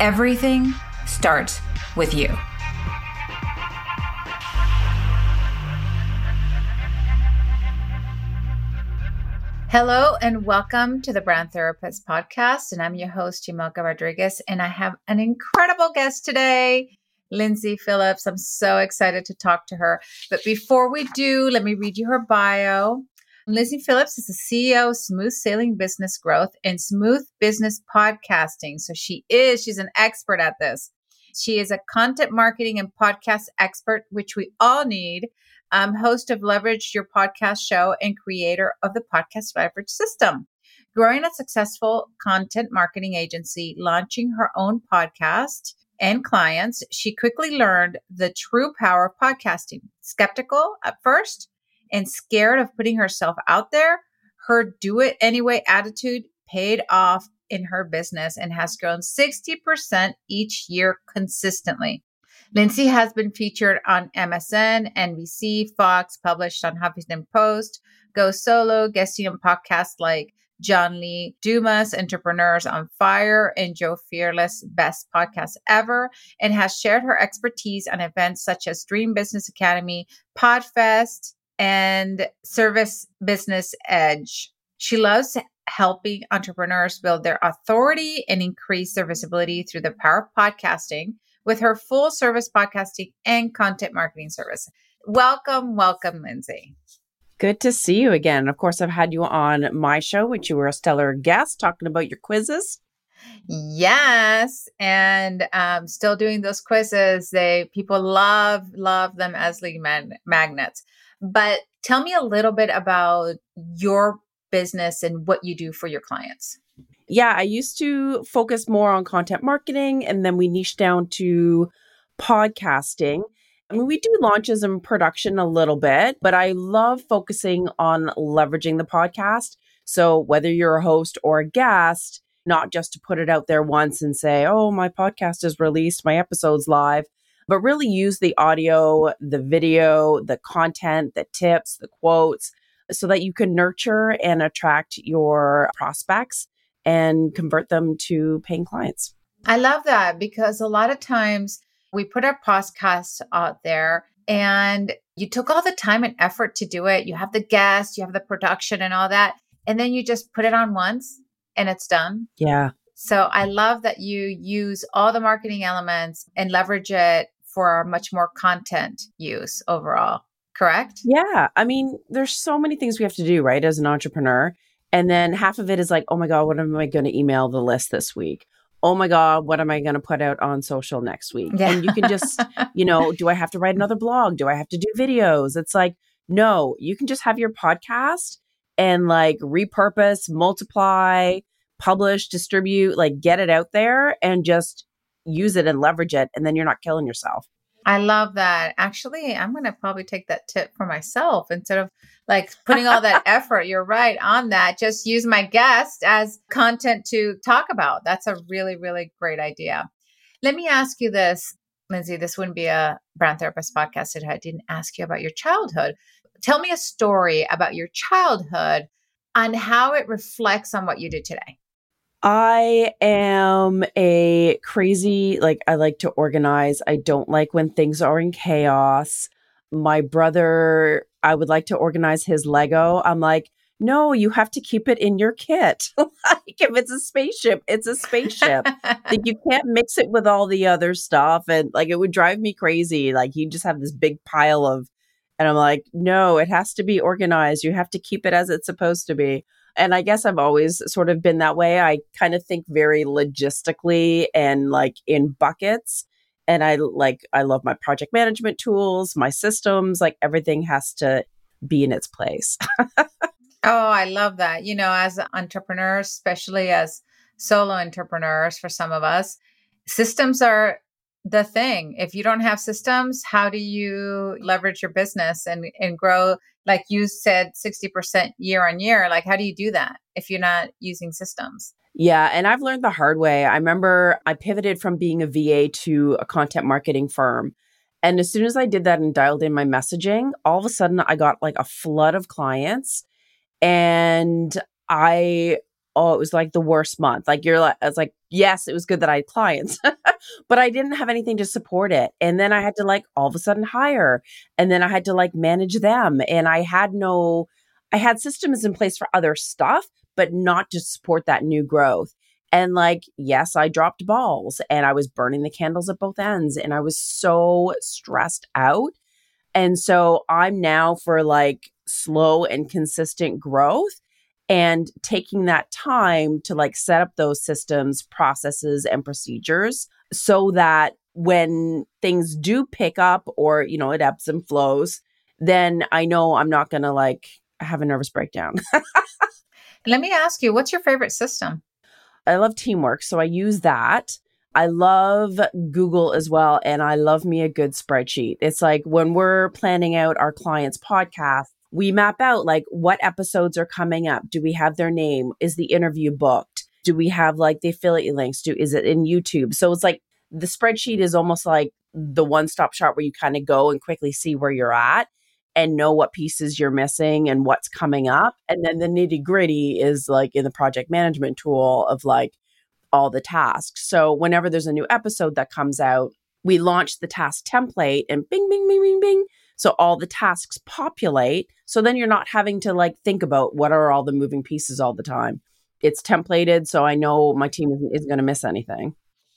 everything starts with you. Hello and welcome to the Brand Therapist Podcast. And I'm your host, Yamilka Rodriguez. And I have an incredible guest today, Lyndsay Phillips. I'm so excited to talk to her. But before we do, let me read you her bio. Lyndsay Phillips is the CEO of Smooth Sailing Business Growth and Smooth Business Podcasting. So she is, she's an expert at this. She is a content marketing and podcast expert, which we all need, um, host of Leverage Your Podcast Show, and creator of the Podcast Leverage System. Growing a successful content marketing agency, launching her own podcast and clients, she quickly learned the true power of podcasting. Skeptical at first, and scared of putting herself out there, her do it anyway attitude paid off in her business and has grown 60% each year consistently. Lyndsay has been featured on MSN, NBC, Fox, published on Huffington Post, Go Solo, guesting on podcasts like John Lee Dumas, Entrepreneurs on Fire, and Joe Fairless, Best Podcast Ever, and has shared her expertise on events such as Dream Business Academy, Podfest, and Service Business Edge. She loves helping entrepreneurs build their authority and increase their visibility through the power of podcasting with her full service podcasting and content marketing service. Welcome, welcome, Lyndsay. Good to see you again. Of course, I've had you on my show, which you were a stellar guest talking about your quizzes. Yes, and um, still doing those quizzes. They people love love them as lead mag- magnets. But tell me a little bit about your business and what you do for your clients. Yeah, I used to focus more on content marketing and then we niche down to podcasting. I mean, we do launches and production a little bit, but I love focusing on leveraging the podcast. So, whether you're a host or a guest, not just to put it out there once and say, oh, my podcast is released, my episode's live, but really use the audio, the video, the content, the tips, the quotes, so that you can nurture and attract your prospects and convert them to paying clients. I love that because a lot of times we put our podcasts out there and you took all the time and effort to do it. You have the guests, you have the production and all that. And then you just put it on once and it's done. Yeah. So I love that you use all the marketing elements and leverage it for much more content use overall, correct? Yeah. I mean, there's so many things we have to do, right, as an entrepreneur. And then half of it is like, oh my God, what am I going to email the list this week? Oh my God, what am I going to put out on social next week? Yeah. And you can just, you know, do I have to write another blog? Do I have to do videos? It's like, no, you can just have your podcast and like repurpose, multiply, publish, distribute, like get it out there and just use it and leverage it and then you're not killing yourself. I love that. Actually, I'm going to probably take that tip for myself instead of like putting all that effort. You're right on that. Just use my guest as content to talk about. That's a really, really great idea. Let me ask you this, Lyndsay. This wouldn't be a brand therapist podcast if I didn't ask you about your childhood. Tell me a story about your childhood and how it reflects on what you do today. I am a crazy, like, I like to organize. I don't like when things are in chaos. My brother, I would like to organize his Lego. I'm like, no, you have to keep it in your kit. like, if it's a spaceship, it's a spaceship. like, you can't mix it with all the other stuff. And like, it would drive me crazy. Like, you just have this big pile of, and I'm like, no, it has to be organized. You have to keep it as it's supposed to be and I guess I've always sort of been that way. I kind of think very logistically and like in buckets. And I like, I love my project management tools, my systems, like everything has to be in its place. oh, I love that. You know, as entrepreneurs, especially as solo entrepreneurs for some of us, systems are the thing. If you don't have systems, how do you leverage your business and, and grow? Like you said, 60% year on year. Like, how do you do that if you're not using systems? Yeah. And I've learned the hard way. I remember I pivoted from being a VA to a content marketing firm. And as soon as I did that and dialed in my messaging, all of a sudden I got like a flood of clients. And I oh, it was like the worst month. Like you're like, I was like, yes, it was good that I had clients, but I didn't have anything to support it. And then I had to like all of a sudden hire, and then I had to like manage them. And I had no, I had systems in place for other stuff, but not to support that new growth. And like, yes, I dropped balls and I was burning the candles at both ends and I was so stressed out. And so I'm now for like slow and consistent growth and taking that time to like set up those systems, processes, and procedures so that when things do pick up or, you know, it ebbs and flows, then I know I'm not going to like have a nervous breakdown. Let me ask you, what's your favorite system? I love teamwork. So I use that. I love Google as well. And I love me a good spreadsheet. It's like when we're planning out our clients' podcast, we map out like what episodes are coming up. Do we have their name? Is the interview booked? Do we have like the affiliate links? Do is it in YouTube? So it's like the spreadsheet is almost like the one-stop shop where you kind of go and quickly see where you're at and know what pieces you're missing and what's coming up. And then the nitty gritty is like in the project management tool of like all the tasks. So whenever there's a new episode that comes out, we launch the task template and bing, bing, bing, bing, bing. So all the tasks populate. So then you're not having to like think about what are all the moving pieces all the time. It's templated. So I know my team isn't, isn't going to miss anything.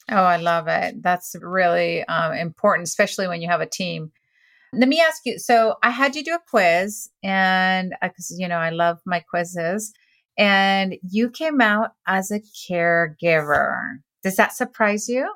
Oh, I love it. That's really um, important, especially when you have a team. Let me ask you. So I had you do a quiz, and because you know I love my quizzes, and you came out as a caregiver. Does that surprise you?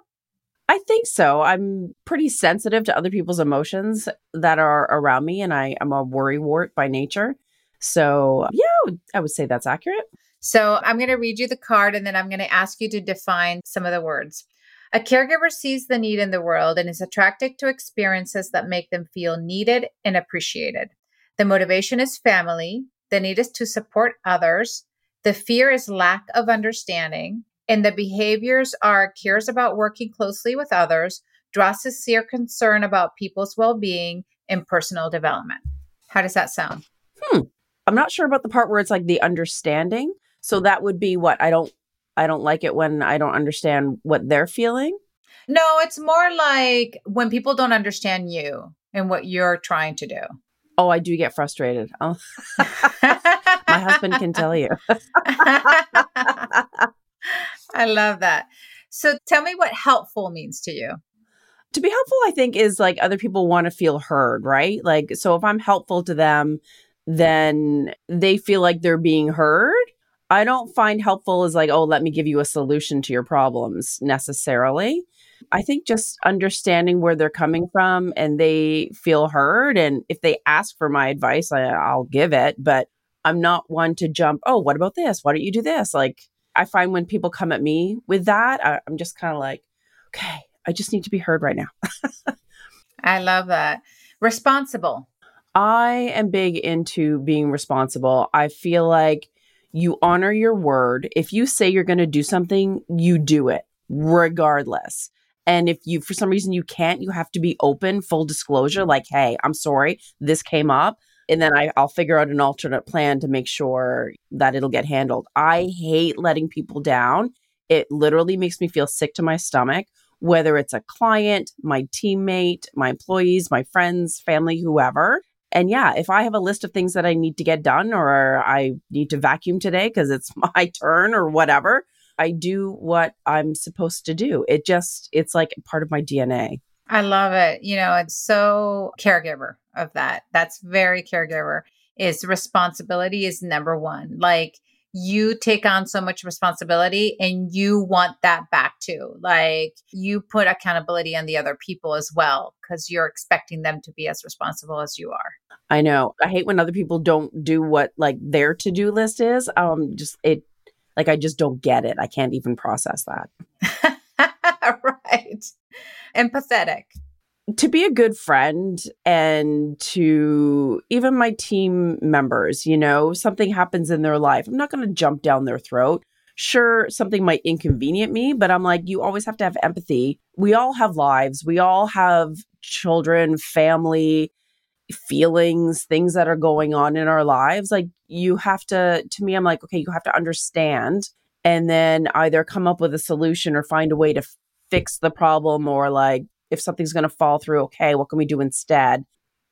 I think so. I'm pretty sensitive to other people's emotions that are around me, and I am a worry wart by nature. So, yeah, I would say that's accurate. So, I'm going to read you the card and then I'm going to ask you to define some of the words. A caregiver sees the need in the world and is attracted to experiences that make them feel needed and appreciated. The motivation is family, the need is to support others, the fear is lack of understanding, and the behaviors are cares about working closely with others, draws sincere concern about people's well being, and personal development. How does that sound? Hmm. I'm not sure about the part where it's like the understanding. So that would be what I don't I don't like it when I don't understand what they're feeling. No, it's more like when people don't understand you and what you're trying to do. Oh, I do get frustrated. Oh. My husband can tell you. I love that. So tell me what helpful means to you. To be helpful, I think, is like other people want to feel heard, right? Like, so if I'm helpful to them, then they feel like they're being heard. I don't find helpful as like, oh, let me give you a solution to your problems necessarily. I think just understanding where they're coming from and they feel heard. And if they ask for my advice, I, I'll give it. But I'm not one to jump, oh, what about this? Why don't you do this? Like, I find when people come at me with that, I, I'm just kind of like, okay, I just need to be heard right now. I love that. Responsible. I am big into being responsible. I feel like you honor your word. If you say you're going to do something, you do it regardless. And if you, for some reason, you can't, you have to be open, full disclosure, like, hey, I'm sorry, this came up and then I, I'll figure out an alternate plan to make sure that it'll get handled. I hate letting people down. It literally makes me feel sick to my stomach, whether it's a client, my teammate, my employees, my friends, family, whoever. And yeah, if I have a list of things that I need to get done or I need to vacuum today because it's my turn or whatever, I do what I'm supposed to do. It just, it's like part of my DNA. I love it. You know, it's so caregiver of that. That's very caregiver. Is responsibility is number one. Like you take on so much responsibility and you want that back too. Like you put accountability on the other people as well because you're expecting them to be as responsible as you are. I know. I hate when other people don't do what like their to-do list is. Um just it like I just don't get it. I can't even process that. right. right. Empathetic. To be a good friend and to even my team members, you know, something happens in their life. I'm not going to jump down their throat. Sure, something might inconvenient me, but I'm like, you always have to have empathy. We all have lives, we all have children, family, feelings, things that are going on in our lives. Like, you have to, to me, I'm like, okay, you have to understand and then either come up with a solution or find a way to fix the problem or like, if something's going to fall through, okay, what can we do instead?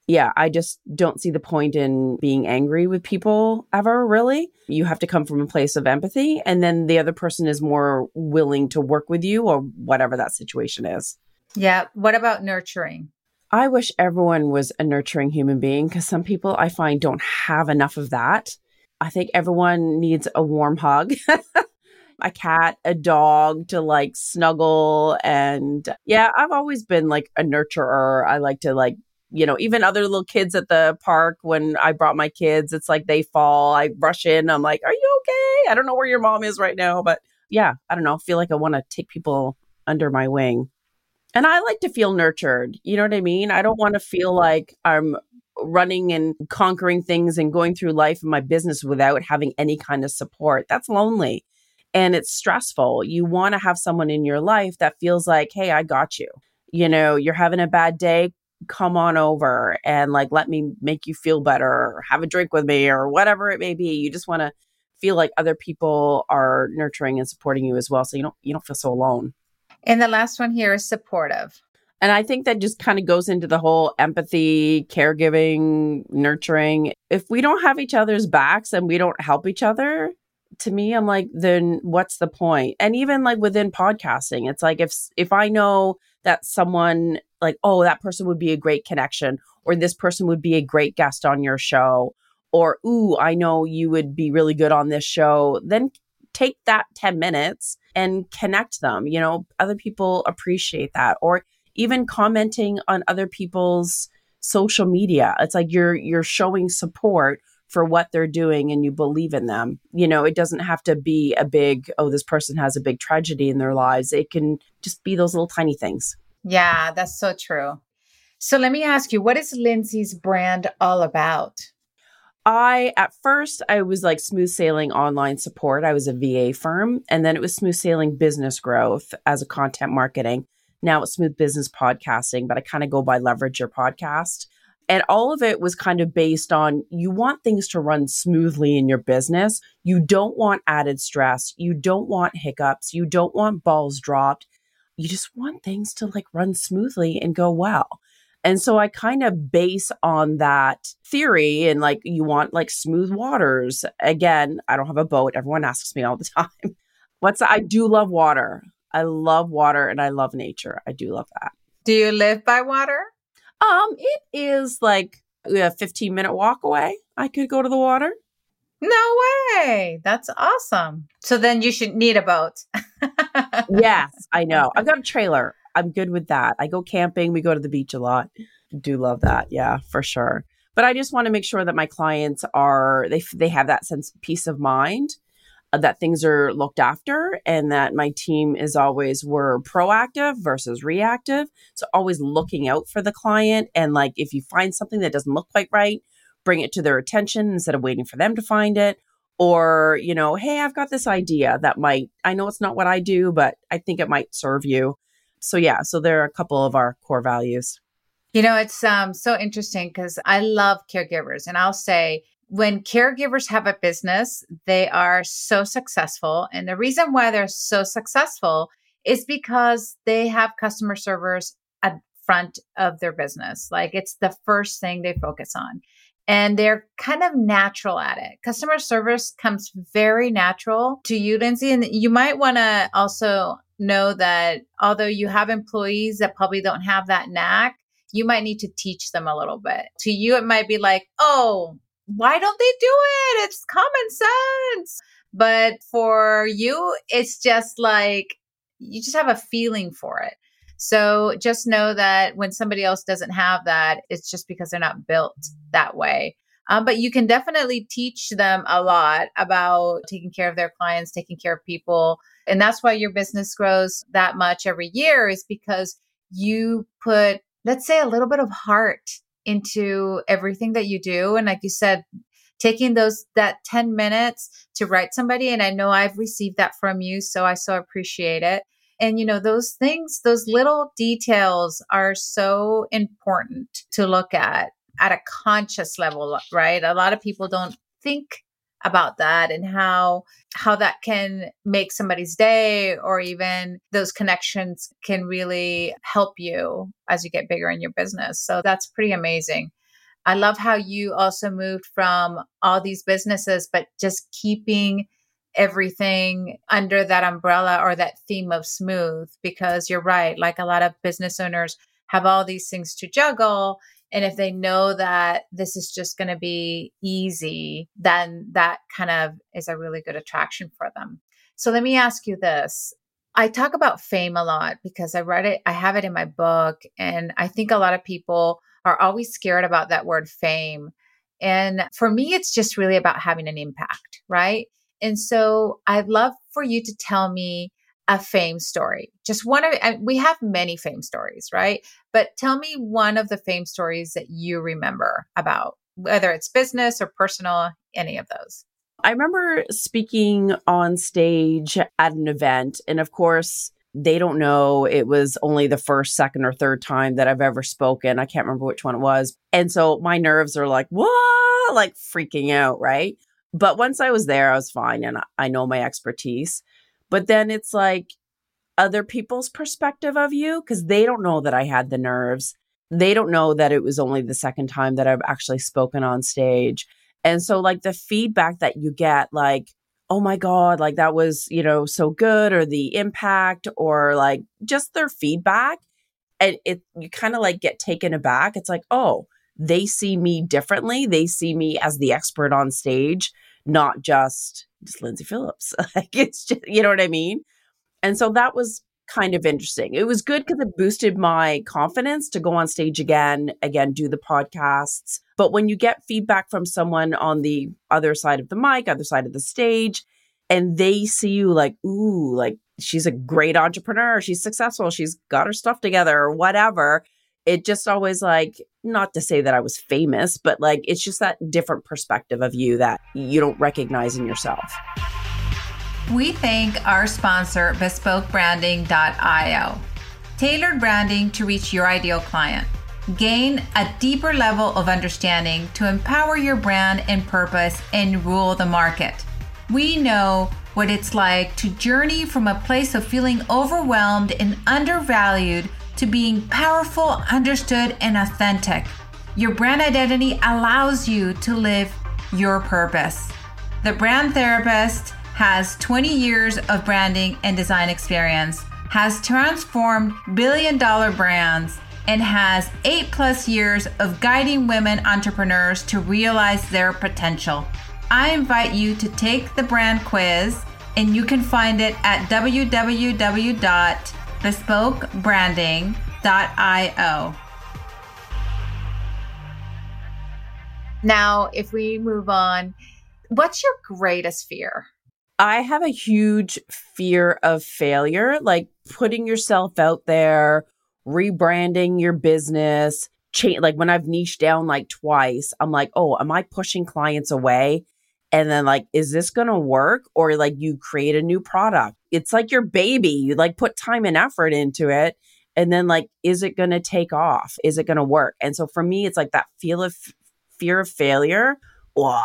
yeah, I just don't see the point in being angry with people ever, really. You have to come from a place of empathy, and then the other person is more willing to work with you or whatever that situation is. Yeah. What about nurturing? I wish everyone was a nurturing human being because some people I find don't have enough of that. I think everyone needs a warm hug. a cat, a dog to like snuggle. And yeah, I've always been like a nurturer. I like to like you know, even other little kids at the park when I brought my kids, it's like they fall. I rush in. I'm like, are you okay? I don't know where your mom is right now. But yeah, I don't know. I feel like I want to take people under my wing. And I like to feel nurtured. You know what I mean? I don't want to feel like I'm running and conquering things and going through life and my business without having any kind of support. That's lonely and it's stressful. You want to have someone in your life that feels like, hey, I got you. You know, you're having a bad day, come on over and like let me make you feel better or have a drink with me or whatever it may be you just want to feel like other people are nurturing and supporting you as well so you don't you don't feel so alone and the last one here is supportive and i think that just kind of goes into the whole empathy caregiving nurturing if we don't have each other's backs and we don't help each other to me i'm like then what's the point and even like within podcasting it's like if if i know that someone like, oh, that person would be a great connection, or this person would be a great guest on your show, or, ooh, I know you would be really good on this show, then take that 10 minutes and connect them. You know, other people appreciate that. Or even commenting on other people's social media. It's like you're you're showing support for what they're doing and you believe in them. You know, it doesn't have to be a big, oh, this person has a big tragedy in their lives. It can just be those little tiny things. Yeah, that's so true. So let me ask you, what is Lyndsay's brand all about? I, at first, I was like smooth sailing online support. I was a VA firm. And then it was smooth sailing business growth as a content marketing. Now it's smooth business podcasting, but I kind of go by leverage your podcast. And all of it was kind of based on you want things to run smoothly in your business. You don't want added stress. You don't want hiccups. You don't want balls dropped you just want things to like run smoothly and go well. And so I kind of base on that theory and like you want like smooth waters. Again, I don't have a boat. Everyone asks me all the time. What's I do love water. I love water and I love nature. I do love that. Do you live by water? Um, it is like a 15 minute walk away. I could go to the water. No way. That's awesome. So then you should need a boat. yes, I know. I've got a trailer. I'm good with that. I go camping. We go to the beach a lot. Do love that. Yeah, for sure. But I just want to make sure that my clients are they they have that sense of peace of mind that things are looked after and that my team is always we're proactive versus reactive. So always looking out for the client and like if you find something that doesn't look quite right, bring it to their attention instead of waiting for them to find it. Or you know hey i've got this idea that might i know it's not what i do but i think it might serve you. So yeah so there are a couple of our core values. You know it's um so interesting because i love caregivers and i'll say when caregivers have a business they are so successful and the reason why they're so successful is because they have customer servers at front of their business like it's the first thing they focus on and they're kind of natural at it. Customer service comes very natural to you, Lyndsay. And you might want to also know that although you have employees that probably don't have that knack, you might need to teach them a little bit. To you, it might be like, oh, why don't they do it? It's common sense. But for you, it's just like you just have a feeling for it. So just know that when somebody else doesn't have that, it's just because they're not built that way. Um, but you can definitely teach them a lot about taking care of their clients, taking care of people, And that's why your business grows that much every year is because you put, let's say, a little bit of heart into everything that you do. And like you said, taking those that 10 minutes to write somebody and i know i've received that from you so i so appreciate it and you know those things those little details are so important to look at at a conscious level right a lot of people don't think about that and how how that can make somebody's day or even those connections can really help you as you get bigger in your business so that's pretty amazing I love how you also moved from all these businesses, but just keeping everything under that umbrella or that theme of smooth, because you're right. Like a lot of business owners have all these things to juggle. And if they know that this is just going to be easy, then that kind of is a really good attraction for them. So let me ask you this. I talk about fame a lot because I read it, I have it in my book. And I think a lot of people are always scared about that word fame. And for me, it's just really about having an impact, right? And so I'd love for you to tell me a fame story. Just one of we have many fame stories, right? But tell me one of the fame stories that you remember about, whether it's business or personal, any of those. I remember speaking on stage at an event, and of course, they don't know it was only the first, second, or third time that I've ever spoken. I can't remember which one it was. And so my nerves are like, what? Like freaking out, right? But once I was there, I was fine and I know my expertise. But then it's like other people's perspective of you because they don't know that I had the nerves. They don't know that it was only the second time that I've actually spoken on stage. And so, like, the feedback that you get, like, oh my god like that was you know so good or the impact or like just their feedback and it you kind of like get taken aback it's like oh they see me differently they see me as the expert on stage not just just lyndsay phillips. Like it's just you know what i mean? And so that was kind of interesting. It was good because it boosted my confidence to go on stage again again do the podcasts. But when you get feedback from someone on the other side of the mic, other side of the stage, and they see you like, ooh, like she's a great entrepreneur, she's successful, she's got her stuff together, or whatever. It just always like, not to say that I was famous, but like it's just that different perspective of you that you don't recognize in yourself. We thank our sponsor, BespokeBranding.io. Tailored branding to reach your ideal client. Gain a deeper level of understanding to empower your brand and purpose and rule the market. We know what it's like to journey from a place of feeling overwhelmed and undervalued to being powerful, understood, and authentic. Your brand identity allows you to live your purpose. The Brand Therapist has 20 years of branding and design experience, has transformed billion dollar brands and has eight plus years of guiding women entrepreneurs to realize their potential. I invite you to take the brand quiz, and you can find it at www.bespokebranding.io. Now, if we move on, what's your greatest fear? I have a huge fear of failure, like putting yourself out there rebranding your business, change like when I've niched down like twice, I'm like, oh, am I pushing clients away? And then like, is this gonna work? Or like you create a new product. It's like your baby. You like put time and effort into it. And then like, is it gonna take off? Is it gonna work? And so for me, it's like that feel of fear of failure. Wow.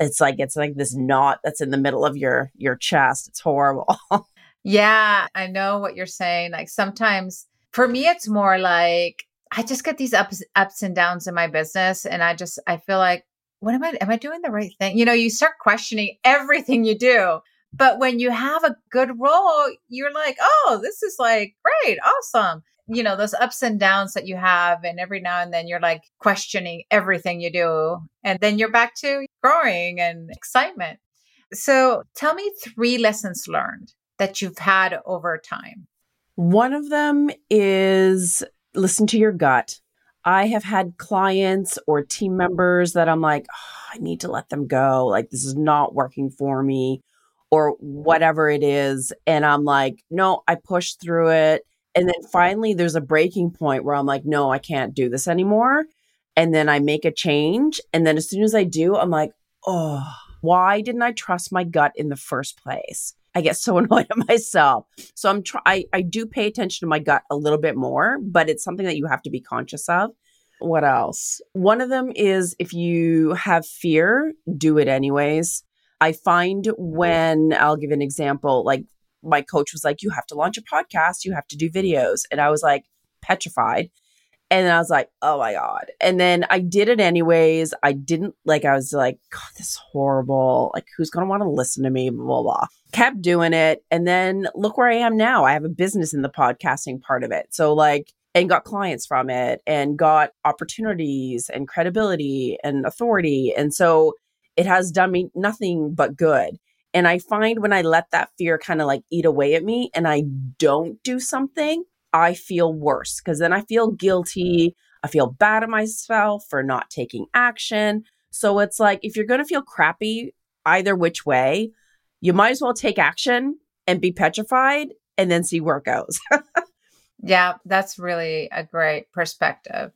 It's like it's like this knot that's in the middle of your your chest. It's horrible. yeah, I know what you're saying. Like sometimes for me it's more like i just get these ups ups and downs in my business and i just i feel like what am i am i doing the right thing you know you start questioning everything you do but when you have a good role you're like oh this is like great awesome you know those ups and downs that you have and every now and then you're like questioning everything you do and then you're back to growing and excitement so tell me three lessons learned that you've had over time one of them is listen to your gut. I have had clients or team members that I'm like, oh, I need to let them go. Like, this is not working for me. Or whatever it is. And I'm like, no, I push through it. And then finally, there's a breaking point where I'm like, no, I can't do this anymore. And then I make a change. And then as soon as I do, I'm like, oh, why didn't I trust my gut in the first place? I get so annoyed at myself. So I'm try I, I do pay attention to my gut a little bit more, but it's something that you have to be conscious of. What else? One of them is if you have fear, do it anyways. I find when I'll give an example, like my coach was like, You have to launch a podcast, you have to do videos. And I was like, petrified. And I was like, oh my God. And then I did it anyways. I didn't like, I was like, God, this is horrible. Like, who's going to want to listen to me? Blah, blah, blah. Kept doing it. And then look where I am now. I have a business in the podcasting part of it. So, like, and got clients from it and got opportunities and credibility and authority. And so it has done me nothing but good. And I find when I let that fear kind of like eat away at me and I don't do something, I feel worse because then I feel guilty. I feel bad at myself for not taking action. So it's like if you're going to feel crappy either which way, you might as well take action and be petrified and then see where it goes. yeah, that's really a great perspective.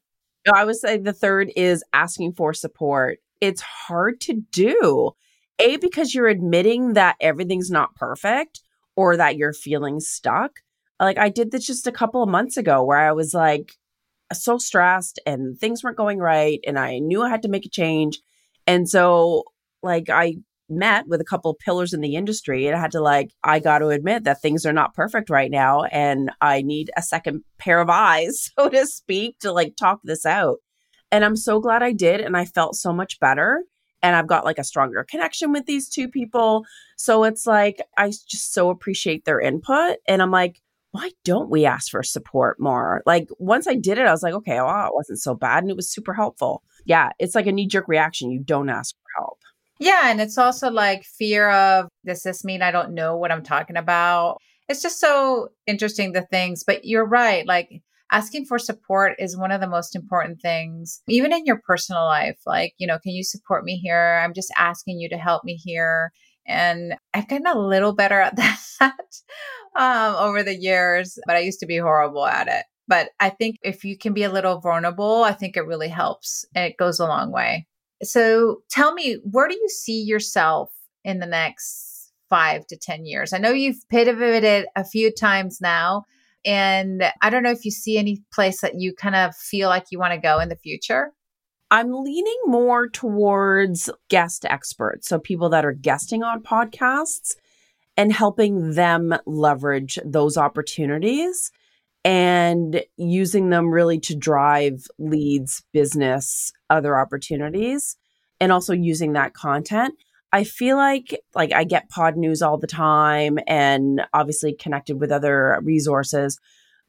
I would say the third is asking for support. It's hard to do. A, because you're admitting that everything's not perfect or that you're feeling stuck like I did this just a couple of months ago where I was like so stressed and things weren't going right and I knew I had to make a change. And so like I met with a couple of pillars in the industry and I had to like I got to admit that things are not perfect right now and I need a second pair of eyes so to speak to like talk this out. And I'm so glad I did and I felt so much better and I've got like a stronger connection with these two people. So it's like I just so appreciate their input and I'm like why don't we ask for support more? Like once I did it, I was like, okay, well, it wasn't so bad and it was super helpful. Yeah, it's like a knee jerk reaction. You don't ask for help. Yeah. And it's also like fear of does this mean I don't know what I'm talking about? It's just so interesting the things, but you're right. Like asking for support is one of the most important things, even in your personal life. Like, you know, can you support me here? I'm just asking you to help me here. And I've gotten a little better at that um, over the years, but I used to be horrible at it. But I think if you can be a little vulnerable, I think it really helps it goes a long way. So tell me, where do you see yourself in the next five to 10 years? I know you've pivoted a few times now. And I don't know if you see any place that you kind of feel like you want to go in the future. I'm leaning more towards guest experts. So people that are guesting on podcasts and helping them leverage those opportunities and using them really to drive leads, business, other opportunities, and also using that content. I feel like like I get pod news all the time and obviously connected with other resources,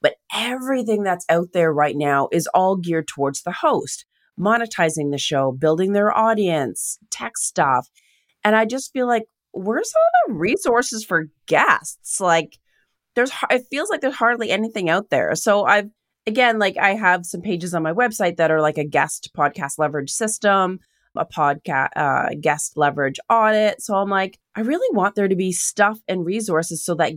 but everything that's out there right now is all geared towards the host, monetizing the show, building their audience, tech stuff. And I just feel like where's all the resources for guests? Like there's it feels like there's hardly anything out there. So I've again like I have some pages on my website that are like a guest podcast leverage system, a podcast uh, guest leverage audit. So I'm like I really want there to be stuff and resources so that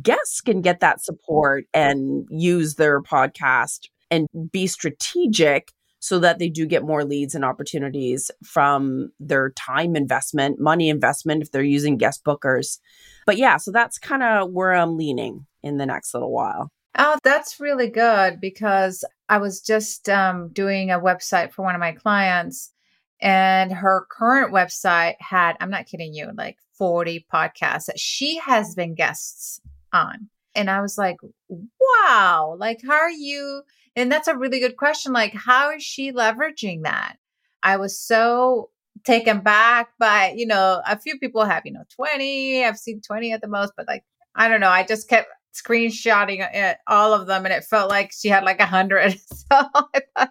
guests can get that support and use their podcast and be strategic so that they do get more leads and opportunities from their time investment, money investment if they're using guest bookers. But yeah, so that's kind of where I'm leaning in the next little while. Oh, that's really good because I was just um, doing a website for one of my clients, and her current website had, I'm not kidding you, like 40 podcasts that she has been guests on. And I was like, wow, like, how are you? And that's a really good question. Like, how is she leveraging that? I was so taken back by, you know, a few people have, you know, 20. I've seen 20 at the most, but like, I don't know. I just kept screenshotting it, all of them and it felt like she had like a hundred. So I thought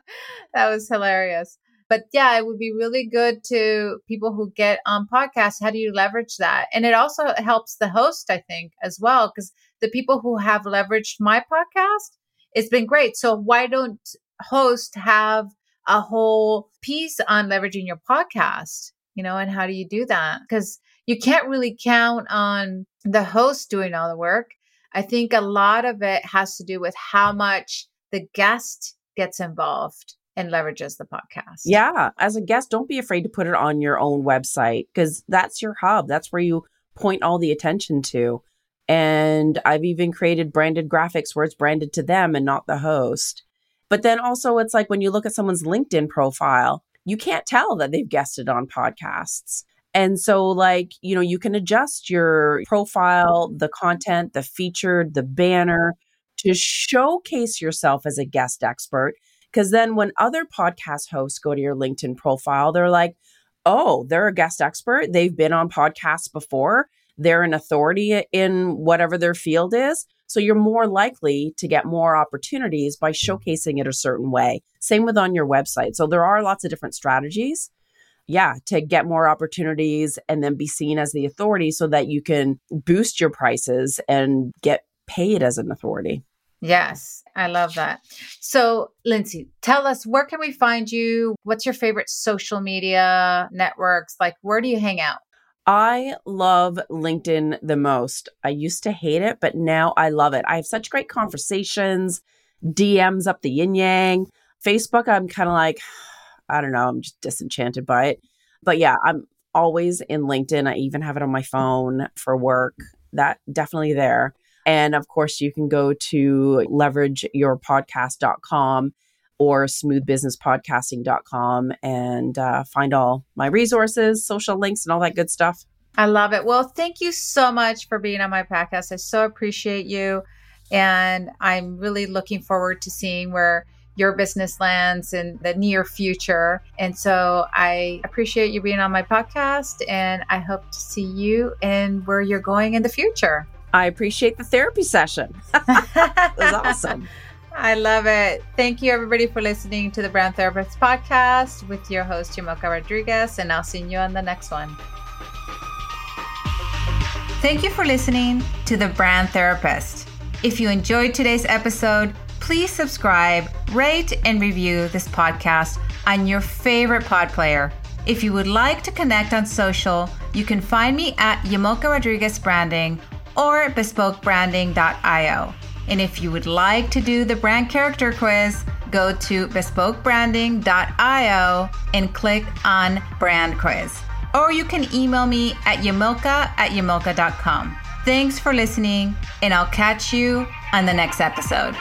that was hilarious. But yeah, it would be really good to people who get on podcasts. How do you leverage that? And it also helps the host, I think, as well, because the people who have leveraged my podcast, it's been great. So why don't hosts have a whole piece on leveraging your podcast? you know, and how do you do that? Because you can't really count on the host doing all the work. I think a lot of it has to do with how much the guest gets involved and leverages the podcast. Yeah. As a guest, don't be afraid to put it on your own website because that's your hub. That's where you point all the attention to. And I've even created branded graphics where it's branded to them and not the host. But then also, it's like when you look at someone's LinkedIn profile, you can't tell that they've guested on podcasts. And so, like, you know, you can adjust your profile, the content, the featured, the banner to showcase yourself as a guest expert. Because then when other podcast hosts go to your LinkedIn profile, they're like, oh, they're a guest expert. They've been on podcasts before. They're an authority in whatever their field is. So you're more likely to get more opportunities by showcasing it a certain way. Same with on your website. So there are lots of different strategies. Yeah, to get more opportunities and then be seen as the authority so that you can boost your prices and get paid as an authority. Yes, I love that. So, Lyndsay, tell us where can we find you? What's your favorite social media networks? Like, where do you hang out? I love LinkedIn the most. I used to hate it, but now I love it. I have such great conversations, DMs up the yin yang. Facebook, I'm kind of like, I don't know, I'm just disenchanted by it. But yeah, I'm always in LinkedIn. I even have it on my phone for work. That definitely there. And of course, you can go to leverageyourpodcast.com or smoothbusinesspodcasting.com and uh, find all my resources, social links, and all that good stuff. I love it. Well, thank you so much for being on my podcast. I so appreciate you. And I'm really looking forward to seeing where your business lands in the near future. And so I appreciate you being on my podcast and I hope to see you and where you're going in the future. I appreciate the therapy session. it was awesome. I love it. Thank you, everybody, for listening to the Brand Therapist podcast with your host, Yamilka Rodriguez, and I'll see you on the next one. Thank you for listening to The Brand Therapist. If you enjoyed today's episode, please subscribe, rate, and review this podcast on your favorite pod player. If you would like to connect on social, you can find me at Yamilka Rodriguez Branding or bespokebranding.io. And if you would like to do the brand character quiz, go to bespokebranding.io and click on brand quiz. Or you can email me at yamilka at yamilka.com. Thanks for listening, and I'll catch you on the next episode.